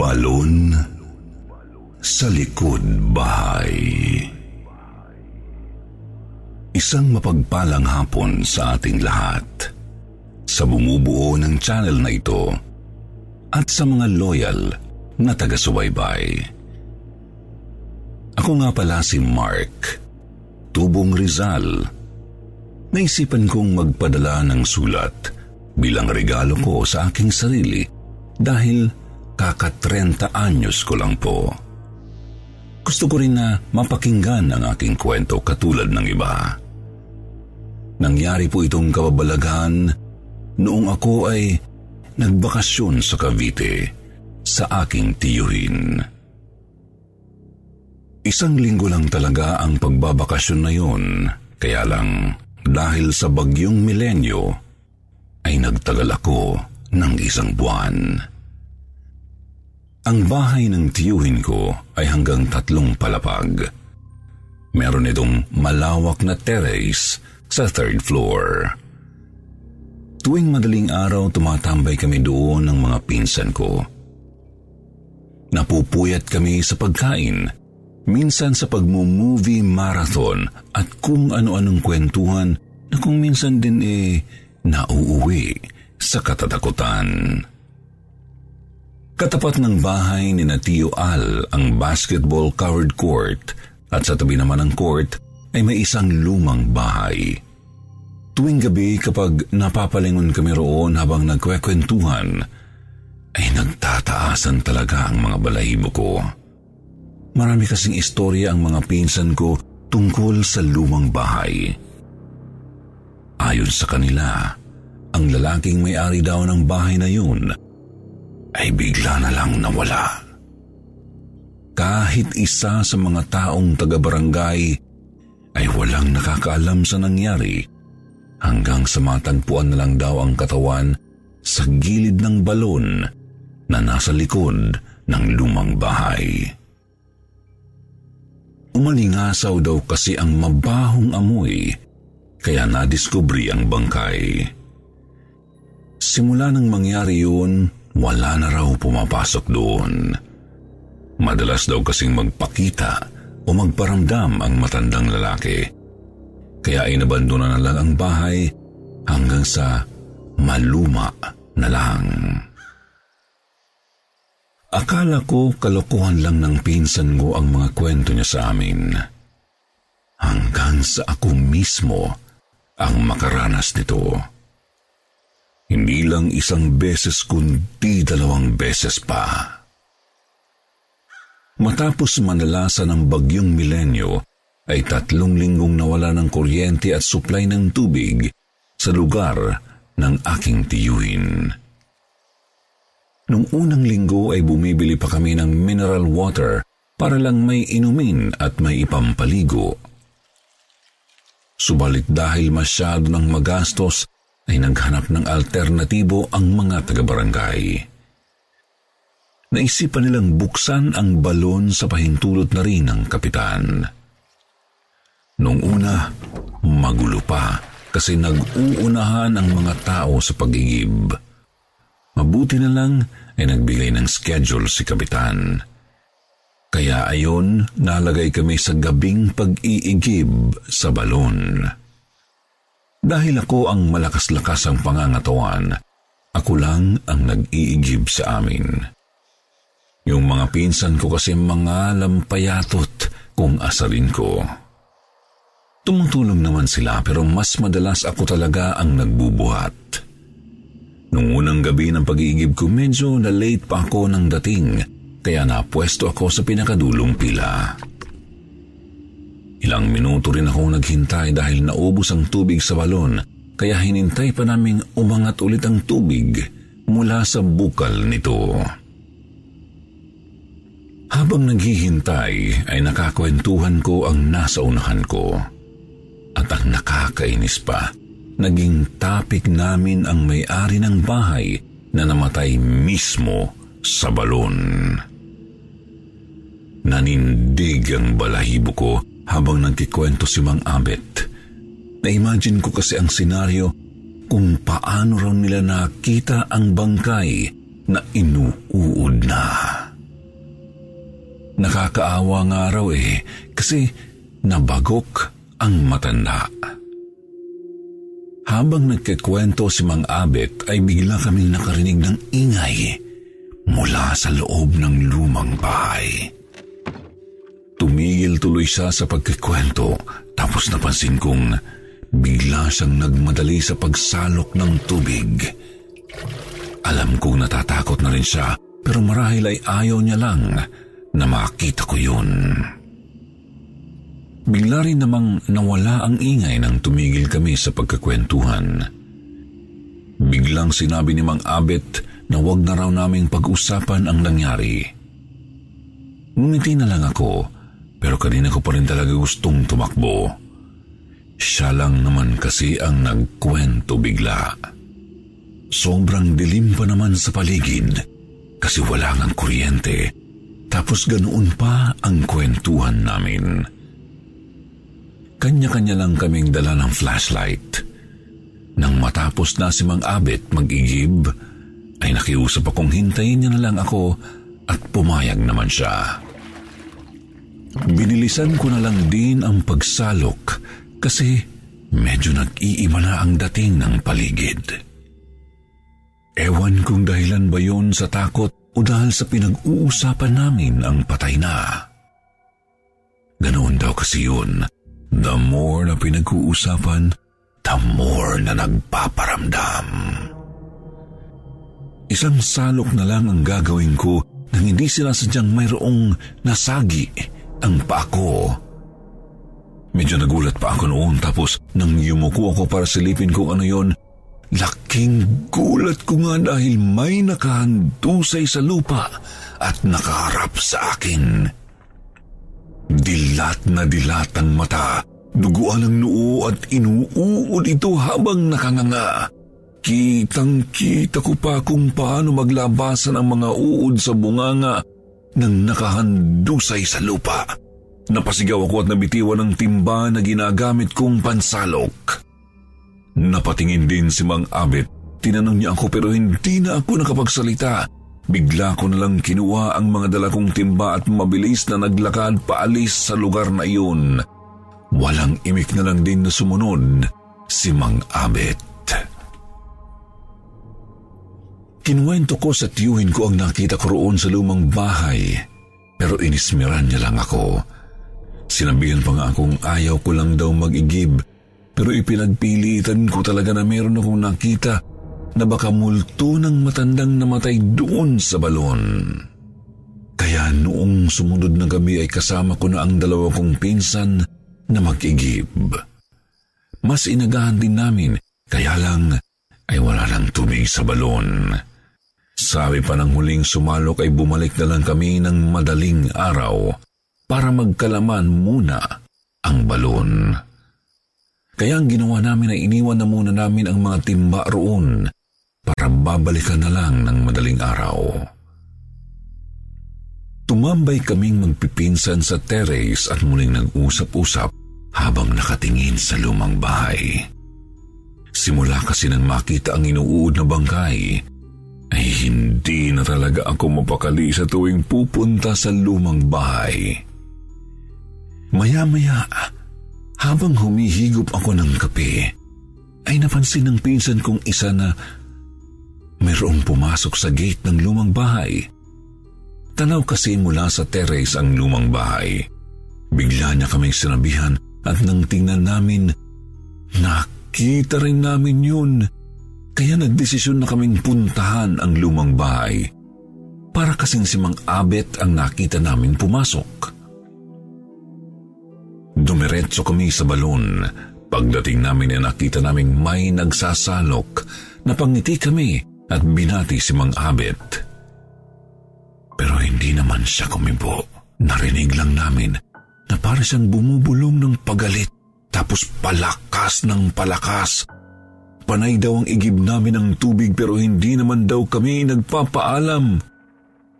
Balon sa likod bahay. Isang mapagpalang hapon sa ating lahat. Sa bumubuo ng channel na ito at sa mga loyal na taga-subaybay. Ako nga pala si Mark, Tubong Rizal. Naisipan kong magpadala ng sulat bilang regalo ko sa aking sarili dahil kaka 30 anyos ko lang po. Gusto ko rin na mapakinggan ang aking kwento katulad ng iba. Nangyari po itong kababalaghan noong ako ay nagbakasyon sa Cavite sa aking tiyuhin. Isang linggo lang talaga ang pagbabakasyon na yun, kaya lang dahil sa bagyong milenyo ay nagtagal ako ng isang buwan. Ang bahay ng tiyuhin ko ay hanggang tatlong palapag. Meron itong malawak na terrace sa third floor. Tuwing madaling araw, tumatambay kami doon ng mga pinsan ko. Napupuyat kami sa pagkain, minsan sa pagmo-movie marathon at kung ano-anong kwentuhan na kung minsan din eh nauuwi sa katatakutan. Katapat ng bahay ni Natio Al ang basketball covered court at sa tabi naman ng court ay may isang lumang bahay. Tuwing gabi kapag napapalingon kami roon habang nagkwekwentuhan, ay nagtataasan talaga ang mga balahibo ko. Marami kasing istorya ang mga pinsan ko tungkol sa lumang bahay. Ayon sa kanila, ang lalaking may-ari daw ng bahay na yun ay bigla na lang nawala. Kahit isa sa mga taong taga-barangay ay walang nakakaalam sa nangyari hanggang sa matagpuan na lang daw ang katawan sa gilid ng balon na nasa likod ng lumang bahay. Umalingasaw daw kasi ang mabahong amoy kaya nadiskubri ang bangkay. Simula nang mangyari yun, wala na raw pumapasok doon. Madalas daw kasing magpakita o magparamdam ang matandang lalaki. Kaya inabandona na lang ang bahay hanggang sa maluma na lang. Akala ko kalokohan lang ng pinsan ko ang mga kwento niya sa amin. Hanggang sa ako mismo ang makaranas nito. Hindi lang isang beses kundi dalawang beses pa. Matapos manalasa ng bagyong milenyo, ay tatlong linggong nawala ng kuryente at supply ng tubig sa lugar ng aking tiyuhin. Nung unang linggo ay bumibili pa kami ng mineral water para lang may inumin at may ipampaligo. Subalit dahil masyado ng magastos, ay naghanap ng alternatibo ang mga taga-barangay. Naisipan nilang buksan ang balon sa pahintulot na rin ng kapitan. Noong una, magulo pa kasi nag-uunahan ang mga tao sa pagigib. Mabuti na lang ay nagbigay ng schedule si kapitan. Kaya ayon, nalagay kami sa gabing pag-iigib sa balon. Dahil ako ang malakas-lakas ang pangangatawan, ako lang ang nag-iigib sa amin. Yung mga pinsan ko kasi mga lampayatot kung asarin ko. Tumutulong naman sila pero mas madalas ako talaga ang nagbubuhat. Nung unang gabi ng pag-iigib ko, medyo na-late pa ako ng dating, kaya napwesto ako sa pinakadulong pila. Ilang minuto rin akong naghintay dahil naubos ang tubig sa balon kaya hinintay pa naming umangat ulit ang tubig mula sa bukal nito. Habang naghihintay ay nakakwentuhan ko ang nasa unahan ko. At ang nakakainis pa, naging topic namin ang may-ari ng bahay na namatay mismo sa balon. Nanindig ang balahibo ko habang nagkikwento si Mang Abet. Na-imagine ko kasi ang senaryo kung paano raw nila nakita ang bangkay na inuuod na. Nakakaawa nga raw eh kasi nabagok ang matanda. Habang nagkikwento si Mang Abet ay bigla kaming nakarinig ng ingay mula sa loob ng lumang bahay. Tumigil tuloy siya sa pagkikwento tapos napansin kong bigla siyang nagmadali sa pagsalok ng tubig. Alam kong natatakot na rin siya pero marahil ay ayaw niya lang na makita ko yun. Bigla rin namang nawala ang ingay nang tumigil kami sa pagkakwentuhan. Biglang sinabi ni Mang Abet na wag na raw naming pag-usapan ang nangyari. Ngumiti na lang ako pero kanina ko pa rin talaga gustong tumakbo. Siya lang naman kasi ang nagkwento bigla. Sobrang dilim pa naman sa paligid kasi wala ngang kuryente. Tapos ganoon pa ang kwentuhan namin. Kanya-kanya lang kaming dala ng flashlight. Nang matapos na si Mang Abet mag-igib, ay nakiusap akong hintayin niya na lang ako at pumayag naman siya. Binilisan ko na lang din ang pagsalok kasi medyo nag-iima na ang dating ng paligid. Ewan kung dahilan ba yun sa takot o dahil sa pinag-uusapan namin ang patay na. Ganoon daw kasi yun. The more na pinag-uusapan, the more na nagpaparamdam. Isang salok na lang ang gagawin ko nang hindi sila sadyang mayroong nasagi ang paa ko. Medyo nagulat pa ako noon tapos nang yumuko ako para silipin kung ano yon, laking gulat ko nga dahil may nakahandusay sa lupa at nakaharap sa akin. Dilat na dilat ang mata, duguan ang noo at inuuod ito habang nakanganga. Kitang-kita ko pa kung paano maglabasan ang mga uod sa bunganga nang nakahandusay sa lupa. Napasigaw ako at nabitiwan ng timba na ginagamit kong pansalok. Napatingin din si Mang Abet. Tinanong niya ako pero hindi na ako nakapagsalita. Bigla ko na lang kinuha ang mga dala kong timba at mabilis na naglakad paalis sa lugar na iyon. Walang imik na lang din na sumunod si Mang Abet. Kinuwento ko sa tiyuhin ko ang nakita ko roon sa lumang bahay, pero inismiran niya lang ako. Sinabihan pa nga akong ayaw ko lang daw mag-igib, pero ipinagpilitan ko talaga na meron akong nakita na baka multo ng matandang namatay doon sa balon. Kaya noong sumunod na gabi ay kasama ko na ang dalawa kong pinsan na mag-igib. Mas inagahan din namin, kaya lang ay wala lang tubig sa balon. Sabi pa ng huling sumalok ay bumalik na lang kami ng madaling araw para magkalaman muna ang balon. Kaya ang ginawa namin ay iniwan na muna namin ang mga timba roon para babalikan na lang ng madaling araw. Tumambay kaming magpipinsan sa terrace at muling nag-usap-usap habang nakatingin sa lumang bahay. Simula kasi nang makita ang inuud na bangkay, ay hindi na talaga ako mapakali sa tuwing pupunta sa lumang bahay. Maya-maya, habang humihigop ako ng kape, ay napansin ng pinsan kong isa na mayroong pumasok sa gate ng lumang bahay. Tanaw kasi mula sa terrace ang lumang bahay. Bigla niya kaming sinabihan at nang tingnan namin, nakita rin namin yun kaya nagdesisyon na kaming puntahan ang lumang bahay. Para kasing si Mang Abet ang nakita namin pumasok. Dumiretso kami sa balon Pagdating namin ay nakita naming may nagsasalok, napangiti kami at binati si Mang Abet. Pero hindi naman siya kumibo. Narinig lang namin na para siyang bumubulong ng pagalit tapos palakas ng palakas. Panay daw ang igib namin ng tubig pero hindi naman daw kami nagpapaalam.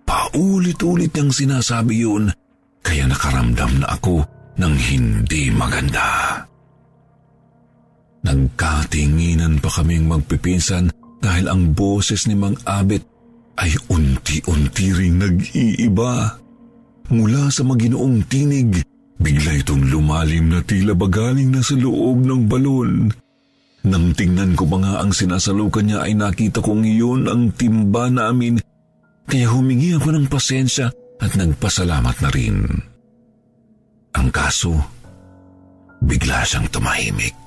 Paulit-ulit niyang sinasabi yun kaya nakaramdam na ako ng hindi maganda. Nagkatinginan pa kaming magpipinsan dahil ang boses ni Mang Abet ay unti-unti ring nag-iiba. Mula sa maginoong tinig, bigla itong lumalim na tila bagaling na sa loob ng balon. Nang tingnan ko pa nga ang sinasalukan niya ay nakita kong iyon ang timba namin kaya humingi ako ng pasensya at nagpasalamat na rin. Ang kaso, bigla siyang tumahimik.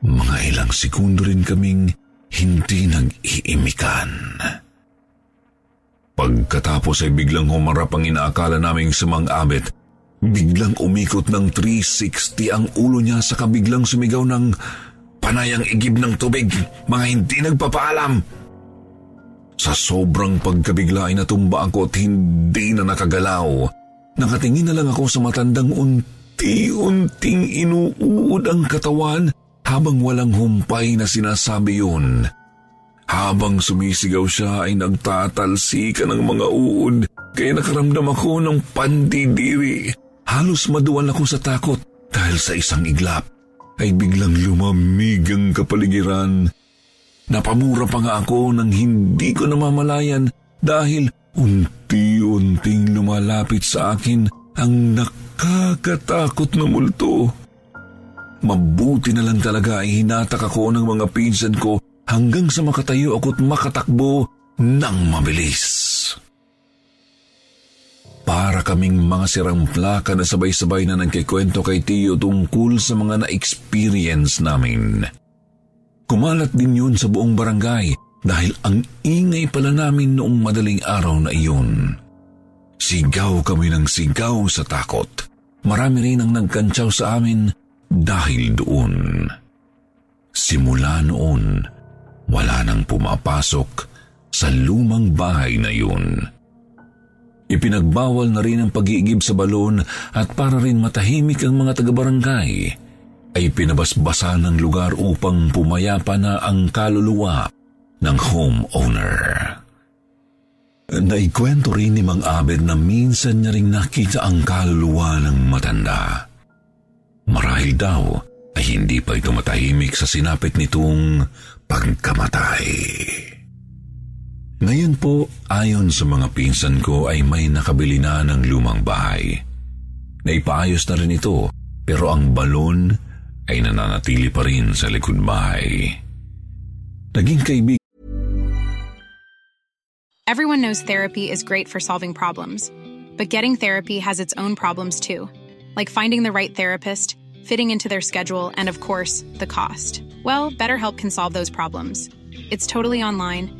Mga ilang segundo rin kaming hindi nag-iimikan. Pagkatapos ay biglang humarap ang inaakala naming sumang abet. Biglang umikot ng 360 ang ulo niya sa kabiglang sumigaw ng panayang igib ng tubig, mga hindi nagpapaalam. Sa sobrang pagkabigla ay natumba ako at hindi na nakagalaw. Nakatingin na lang ako sa matandang unti-unting inuud ang katawan habang walang humpay na sinasabi yun. Habang sumisigaw siya ay nagtatalsika ng mga uod kaya nakaramdam ako ng pandidiri. Halos maduwan ako sa takot dahil sa isang iglap ay biglang lumamig ang kapaligiran. Napamura pa nga ako nang hindi ko namamalayan dahil unti-unting lumalapit sa akin ang nakakatakot na multo. Mabuti na lang talaga ay hinatak ako ng mga pinsan ko hanggang sa makatayo ako't makatakbo ng mabilis. Kaming mga sirang plaka na sabay-sabay na nagkikwento kay Tiyo tungkol sa mga na-experience namin. Kumalat din yun sa buong barangay dahil ang ingay pala namin noong madaling araw na iyon. Sigaw kami ng sigaw sa takot. Marami rin ang nagkantsaw sa amin dahil doon. Simula noon, wala nang pumapasok sa lumang bahay na yun. Ipinagbawal na rin ang pag-iigib sa balon at para rin matahimik ang mga taga-barangay, ay pinabasbasa ng lugar upang pumayapa na ang kaluluwa ng homeowner. Naikwento rin ni Mang Abed na minsan niya ring nakita ang kaluluwa ng matanda. Marahil daw ay hindi pa ito matahimik sa sinapit nitong pagkamatay. Ngayon po, ayon sa mga pinsan ko ay may nakabili na ng lumang bahay. Naipaayos na rin ito pero ang balon ay nananatili pa rin sa likod bahay. Naging kaibig Everyone knows therapy is great for solving problems, but getting therapy has its own problems too, like finding the right therapist, fitting into their schedule, and of course, the cost. Well, BetterHelp can solve those problems. It's totally online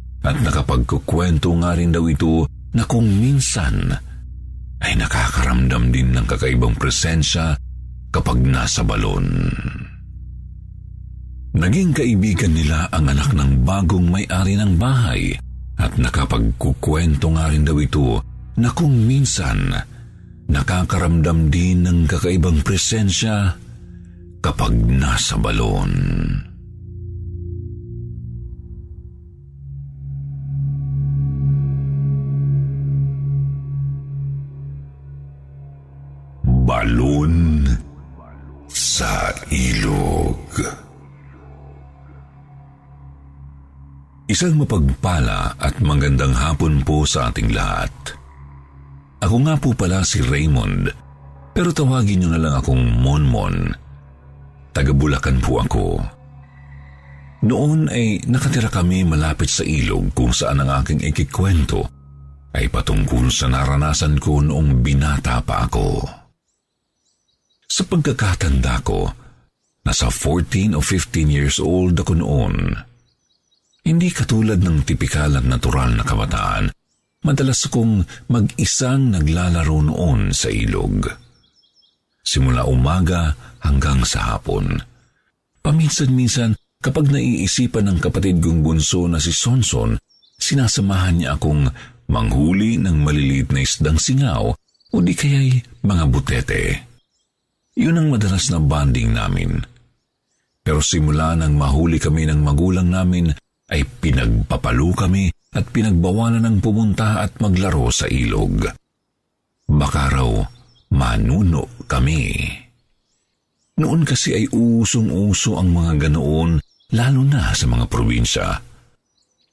At nakapagkukwento nga rin daw ito na kung minsan ay nakakaramdam din ng kakaibang presensya kapag nasa balon. Naging kaibigan nila ang anak ng bagong may-ari ng bahay at nakapagkukwento nga rin daw ito na kung minsan nakakaramdam din ng kakaibang presensya kapag nasa balon. Balon sa ilog. Isang mapagpala at magandang hapon po sa ating lahat. Ako nga po pala si Raymond, pero tawagin niyo na lang akong Monmon. Taga Bulacan po ako. Noon ay nakatira kami malapit sa ilog kung saan ang aking ikikwento ay patungkol sa naranasan ko noong binata pa ako. Sa pagkakatanda ko, nasa 14 o 15 years old ako noon. Hindi katulad ng tipikal at natural na kabataan, madalas akong mag-isang naglalaro noon sa ilog. Simula umaga hanggang sa hapon. Paminsan-minsan Kapag naiisipan ng kapatid kong bunso na si Sonson, sinasamahan niya akong manghuli ng maliliit na isdang singaw o di kaya'y mga butete. Yun ang madalas na bonding namin. Pero simula nang mahuli kami ng magulang namin ay pinagpapalo kami at pinagbawalan ng pumunta at maglaro sa ilog. Baka raw manuno kami. Noon kasi ay usong-uso ang mga ganoon lalo na sa mga probinsya.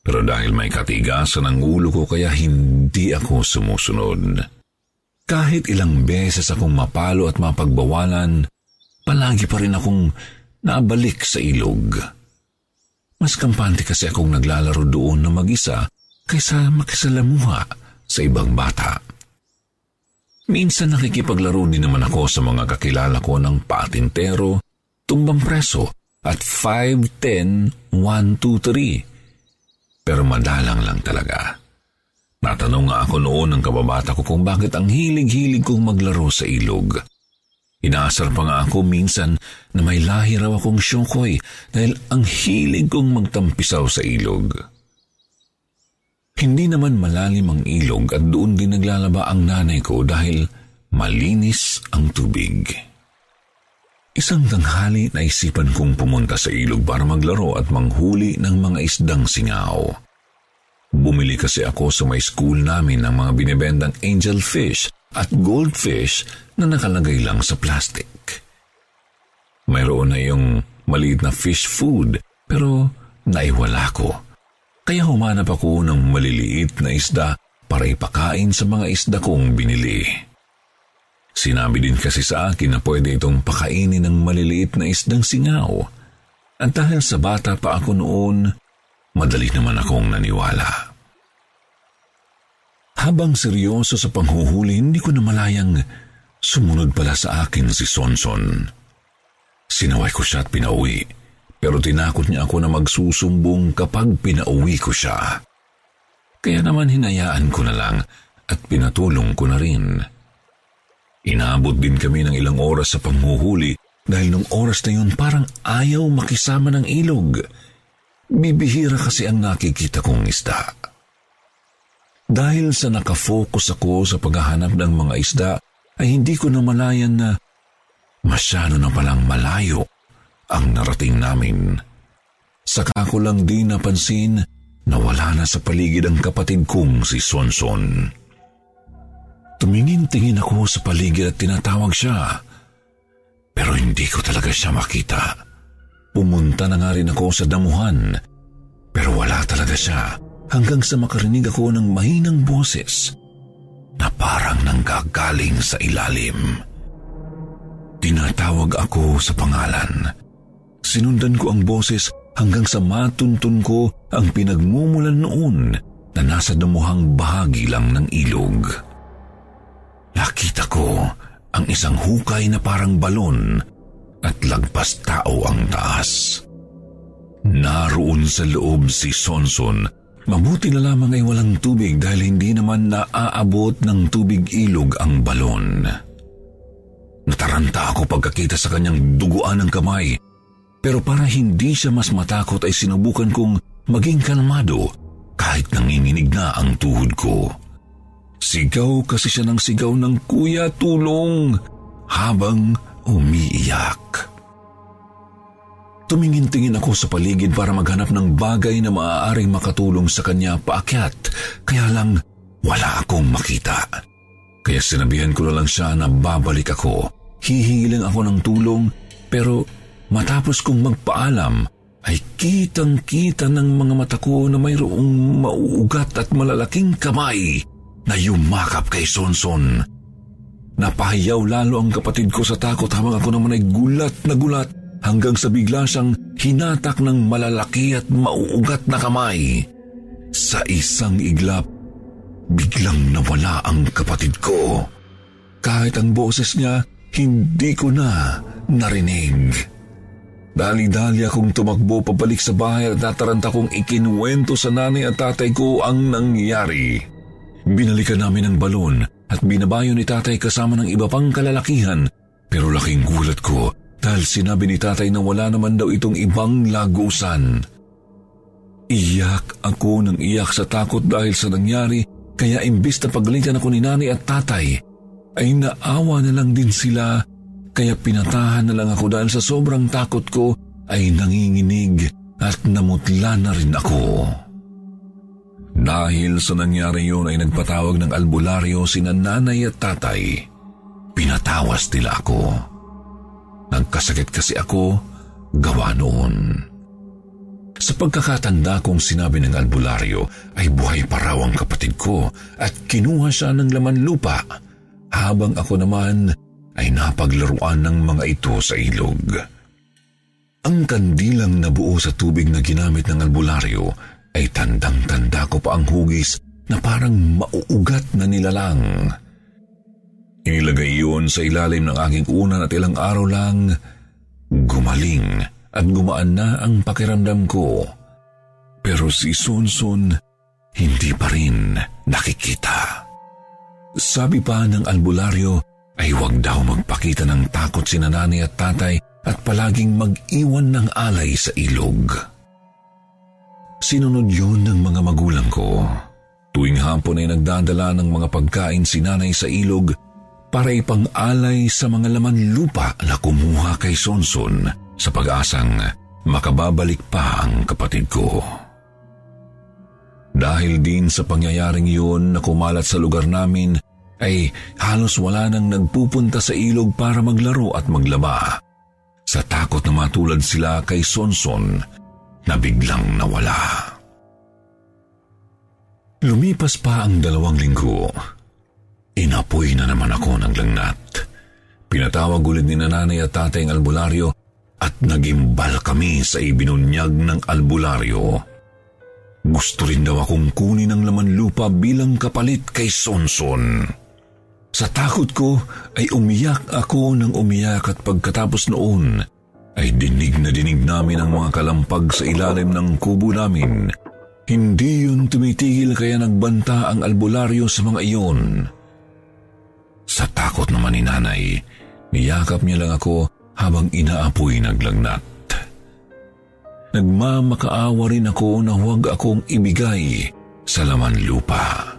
Pero dahil may katigasan ang ulo ko kaya hindi ako sumusunod. Kahit ilang beses akong mapalo at mapagbawalan, palagi pa rin akong nabalik sa ilog. Mas kampante kasi akong naglalaro doon na mag-isa kaysa makisalamuha sa ibang bata. Minsan nakikipaglaro din naman ako sa mga kakilala ko ng patintero, tumbang preso at 5'10", 123. Pero madalang lang talaga. Natanong nga ako noon ng kababata ko kung bakit ang hilig-hilig kong maglaro sa ilog. Inaasar pa nga ako minsan na may lahi raw akong syokoy dahil ang hilig kong magtampisaw sa ilog. Hindi naman malalim ang ilog at doon din naglalaba ang nanay ko dahil malinis ang tubig. Isang tanghali na isipan kong pumunta sa ilog para maglaro at manghuli ng mga isdang singaw. Bumili kasi ako sa may school namin ng mga binibendang angelfish at goldfish na nakalagay lang sa plastic. Mayroon na yung maliit na fish food pero naiwala ko. Kaya humanap ako ng maliliit na isda para ipakain sa mga isda kong binili. Sinabi din kasi sa akin na pwede itong pakainin ng maliliit na isdang singaw. At dahil sa bata pa ako noon, madali naman akong naniwala. Habang seryoso sa panghuhuli, hindi ko namalayang sumunod pala sa akin si Sonson. Sinaway ko siya at pinauwi, pero tinakot niya ako na magsusumbong kapag pinauwi ko siya. Kaya naman hinayaan ko na lang at pinatulong ko na rin. Inaabot din kami ng ilang oras sa panghuhuli dahil nung oras na yun parang ayaw makisama ng ilog. Bibihira kasi ang nakikita kong isda. Dahil sa nakafocus ako sa paghahanap ng mga isda, ay hindi ko namalayan na masyado na palang malayo ang narating namin. Saka ko lang din napansin na wala na sa paligid ang kapatid kong si Sonson. Tumingin-tingin ako sa paligid at tinatawag siya. Pero hindi ko talaga siya makita. Pumunta na nga rin ako sa damuhan. Pero wala talaga siya hanggang sa makarinig ako ng mahinang boses na parang nanggagaling sa ilalim. Tinatawag ako sa pangalan. Sinundan ko ang boses hanggang sa matuntun ko ang pinagmumulan noon na nasa damuhang bahagi lang ng ilog. Nakita ko ang isang hukay na parang balon at lagpas tao ang taas. Naroon sa loob si Sonson. Mabuti na lamang ay walang tubig dahil hindi naman naaabot ng tubig ilog ang balon. Nataranta ako pagkakita sa kanyang duguan ng kamay. Pero para hindi siya mas matakot ay sinubukan kong maging kalmado kahit nanginginig na ang tuhod ko. Sigaw kasi siya ng sigaw ng kuya tulong habang umiiyak. Tumingin-tingin ako sa paligid para maghanap ng bagay na maaaring makatulong sa kanya paakyat, kaya lang wala akong makita. Kaya sinabihan ko na lang siya na babalik ako hihingi lang ako ng tulong pero matapos kong magpaalam ay kitang-kita ng mga mata ko na mayroong mauugat at malalaking kamay na yumakap kay Sonson. Napahiyaw lalo ang kapatid ko sa takot habang ako naman ay gulat na gulat hanggang sa bigla siyang hinatak ng malalaki at mauugat na kamay. Sa isang iglap, biglang nawala ang kapatid ko. Kahit ang boses niya, hindi ko na narinig. Dali-dali akong tumakbo pabalik sa bahay at nataranta kong ikinuwento sa nanay at tatay ko ang nangyari. Binalikan namin ang balon at binabayo ni tatay kasama ng iba pang kalalakihan pero laking gulat ko dahil sinabi ni tatay na wala naman daw itong ibang lagusan. Iyak ako ng iyak sa takot dahil sa nangyari kaya imbis na pagalitan ako ni nanay at tatay ay naawa na lang din sila kaya pinatahan na lang ako dahil sa sobrang takot ko ay nanginginig at namutla na rin ako. Dahil sa nangyari yun ay nagpatawag ng albularyo sina nanay at tatay. Pinatawas nila ako. Nagkasakit kasi ako gawa noon. Sa pagkakatanda kong sinabi ng albularyo ay buhay pa raw ang kapatid ko at kinuha siya ng laman lupa habang ako naman ay napaglaruan ng mga ito sa ilog. Ang kandilang nabuo sa tubig na ginamit ng albularyo ay tandang-tanda ko pa ang hugis na parang mauugat na nilalang. Inilagay yun sa ilalim ng aking unan at ilang araw lang, gumaling at gumaan na ang pakiramdam ko. Pero si Sunsun hindi pa rin nakikita. Sabi pa ng albularyo ay huwag daw magpakita ng takot si nanay at tatay at palaging mag-iwan ng alay sa ilog. Sinunod yun ng mga magulang ko. Tuwing hapon ay nagdadala ng mga pagkain si nanay sa ilog para ipang-alay sa mga laman lupa na kumuha kay Sonson sa pag-asang makababalik pa ang kapatid ko. Dahil din sa pangyayaring yun na kumalat sa lugar namin, ay halos wala nang nagpupunta sa ilog para maglaro at maglaba. Sa takot na matulad sila kay Sonson na biglang nawala. Lumipas pa ang dalawang linggo. Inapoy na naman ako ng langnat. Pinatawag ulit ni nanay at tatay ang albularyo at nagimbal kami sa ibinunyag ng albularyo. Gusto rin daw akong kunin ng laman lupa bilang kapalit kay Sonson. Sa takot ko ay umiyak ako ng umiyak at pagkatapos noon ay dinig na dinig namin ang mga kalampag sa ilalim ng kubo namin. Hindi yun tumitigil kaya nagbanta ang albularyo sa mga iyon. Sa takot naman ni nanay, niyakap niya lang ako habang inaapoy naglagnat. Nagmamakaawa rin ako na huwag akong ibigay sa laman lupa.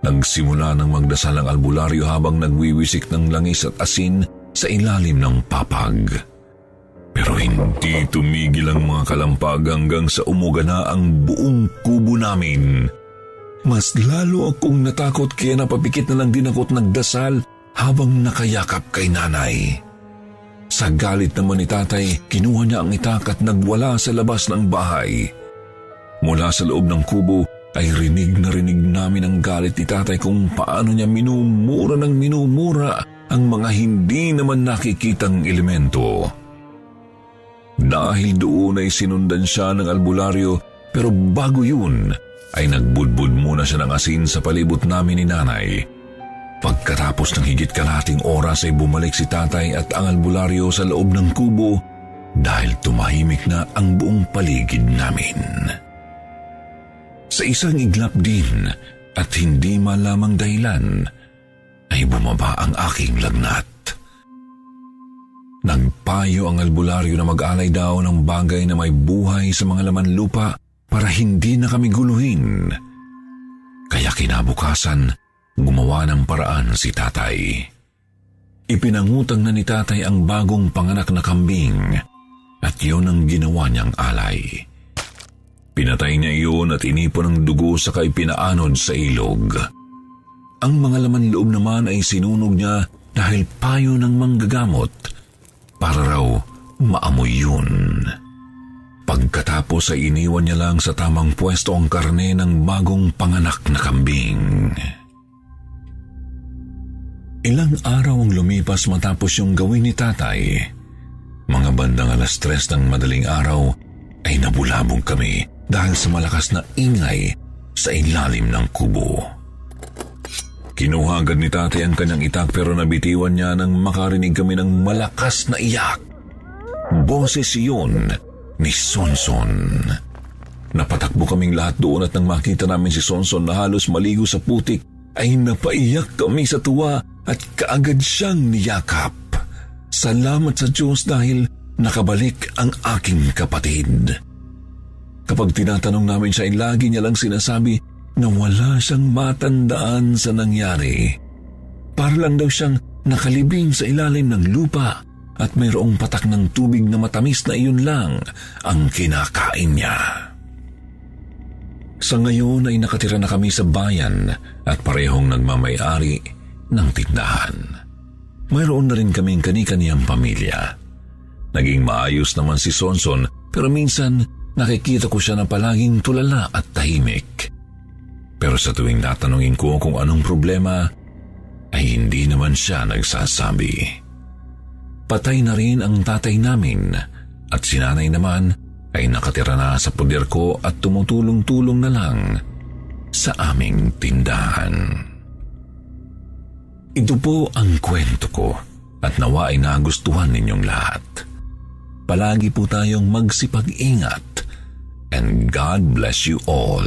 Nagsimula ng magdasal ang albularyo habang nagwiwisik ng langis at asin sa ilalim ng papag. Pero hindi tumigil ang mga kalampag hanggang sa umuga na ang buong kubo namin. Mas lalo akong natakot kaya napapikit na lang din ako at nagdasal habang nakayakap kay nanay. Sa galit naman ni tatay, kinuha niya ang itak at nagwala sa labas ng bahay. Mula sa loob ng kubo ay rinig na rinig namin ang galit ni tatay kung paano niya minumura ng minumura ang mga hindi naman nakikitang elemento. Dahil doon ay sinundan siya ng albularyo pero bago yun ay nagbudbud muna siya ng asin sa palibot namin ni nanay. Pagkatapos ng higit kalating oras ay bumalik si tatay at ang albularyo sa loob ng kubo dahil tumahimik na ang buong paligid namin. Sa isang iglap din at hindi malamang dahilan ay bumaba ang aking lagnat. Nagpayo ang albularyo na mag-alay daw ng bagay na may buhay sa mga laman lupa para hindi na kami guluhin. Kaya kinabukasan, gumawa ng paraan si tatay. Ipinangutang na ni tatay ang bagong panganak na kambing at yun ang ginawa niyang alay. Pinatay niya iyon at inipon ang dugo sa kay pinaanod sa ilog. Ang mga laman loob naman ay sinunog niya dahil payo ng manggagamot para raw maamoy yun. Pagkatapos ay iniwan niya lang sa tamang pwesto ang karne ng bagong panganak na kambing. Ilang araw ang lumipas matapos yung gawin ni tatay. Mga bandang alas tres ng madaling araw ay nabulabog kami dahil sa malakas na ingay sa ilalim ng kubo. Kinuha agad ni tatay ang kanyang itak pero nabitiwan niya nang makarinig kami ng malakas na iyak. Boses iyon ni Sonson. Napatakbo kaming lahat doon at nang makita namin si Sonson na halos maligo sa putik ay napaiyak kami sa tuwa at kaagad siyang niyakap. Salamat sa Diyos dahil nakabalik ang aking kapatid. Kapag tinatanong namin siya ay lagi niya lang sinasabi na wala siyang matandaan sa nangyari. Para lang daw siyang nakalibing sa ilalim ng lupa at mayroong patak ng tubig na matamis na iyon lang ang kinakain niya. Sa ngayon ay nakatira na kami sa bayan at parehong nagmamayari ng tindahan. Mayroon na rin kaming kani-kaniyang pamilya. Naging maayos naman si Sonson pero minsan nakikita ko siya na palaging tulala at tahimik. Pero sa tuwing natanungin ko kung anong problema, ay hindi naman siya nagsasabi. Patay na rin ang tatay namin at sinanay naman ay nakatira na sa puder ko at tumutulong-tulong na lang sa aming tindahan. Ito po ang kwento ko at nawa ay nagustuhan ninyong lahat. Palagi po tayong magsipag-ingat and God bless you all.